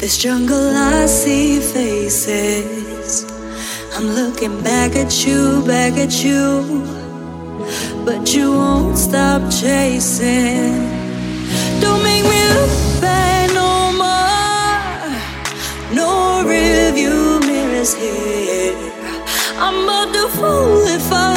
this jungle, I see faces. I'm looking back at you, back at you, but you won't stop chasing. Don't make me look back no more. No review mirrors here. I'm but the fool if I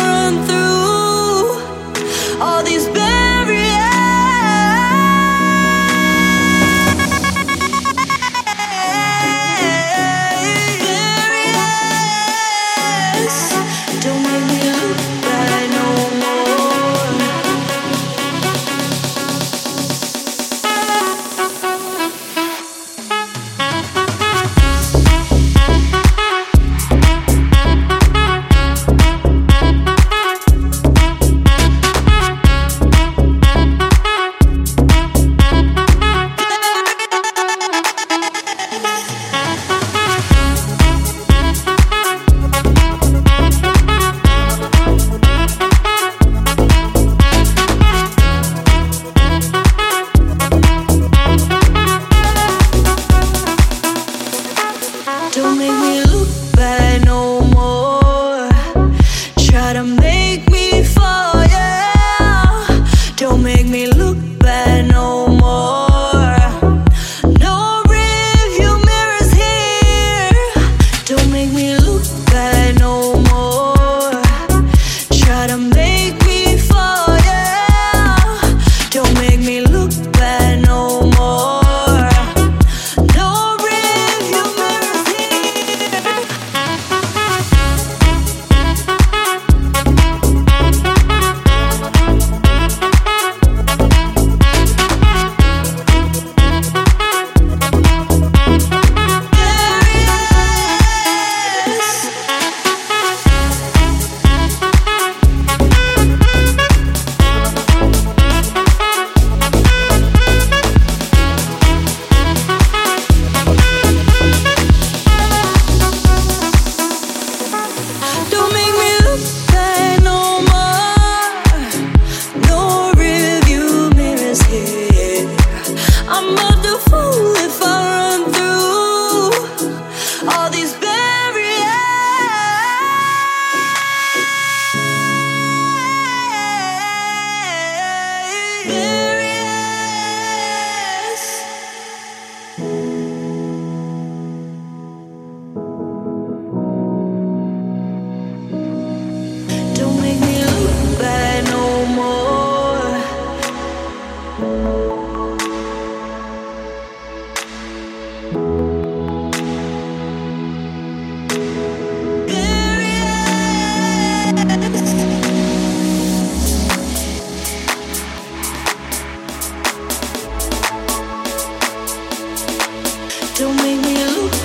Don't make me look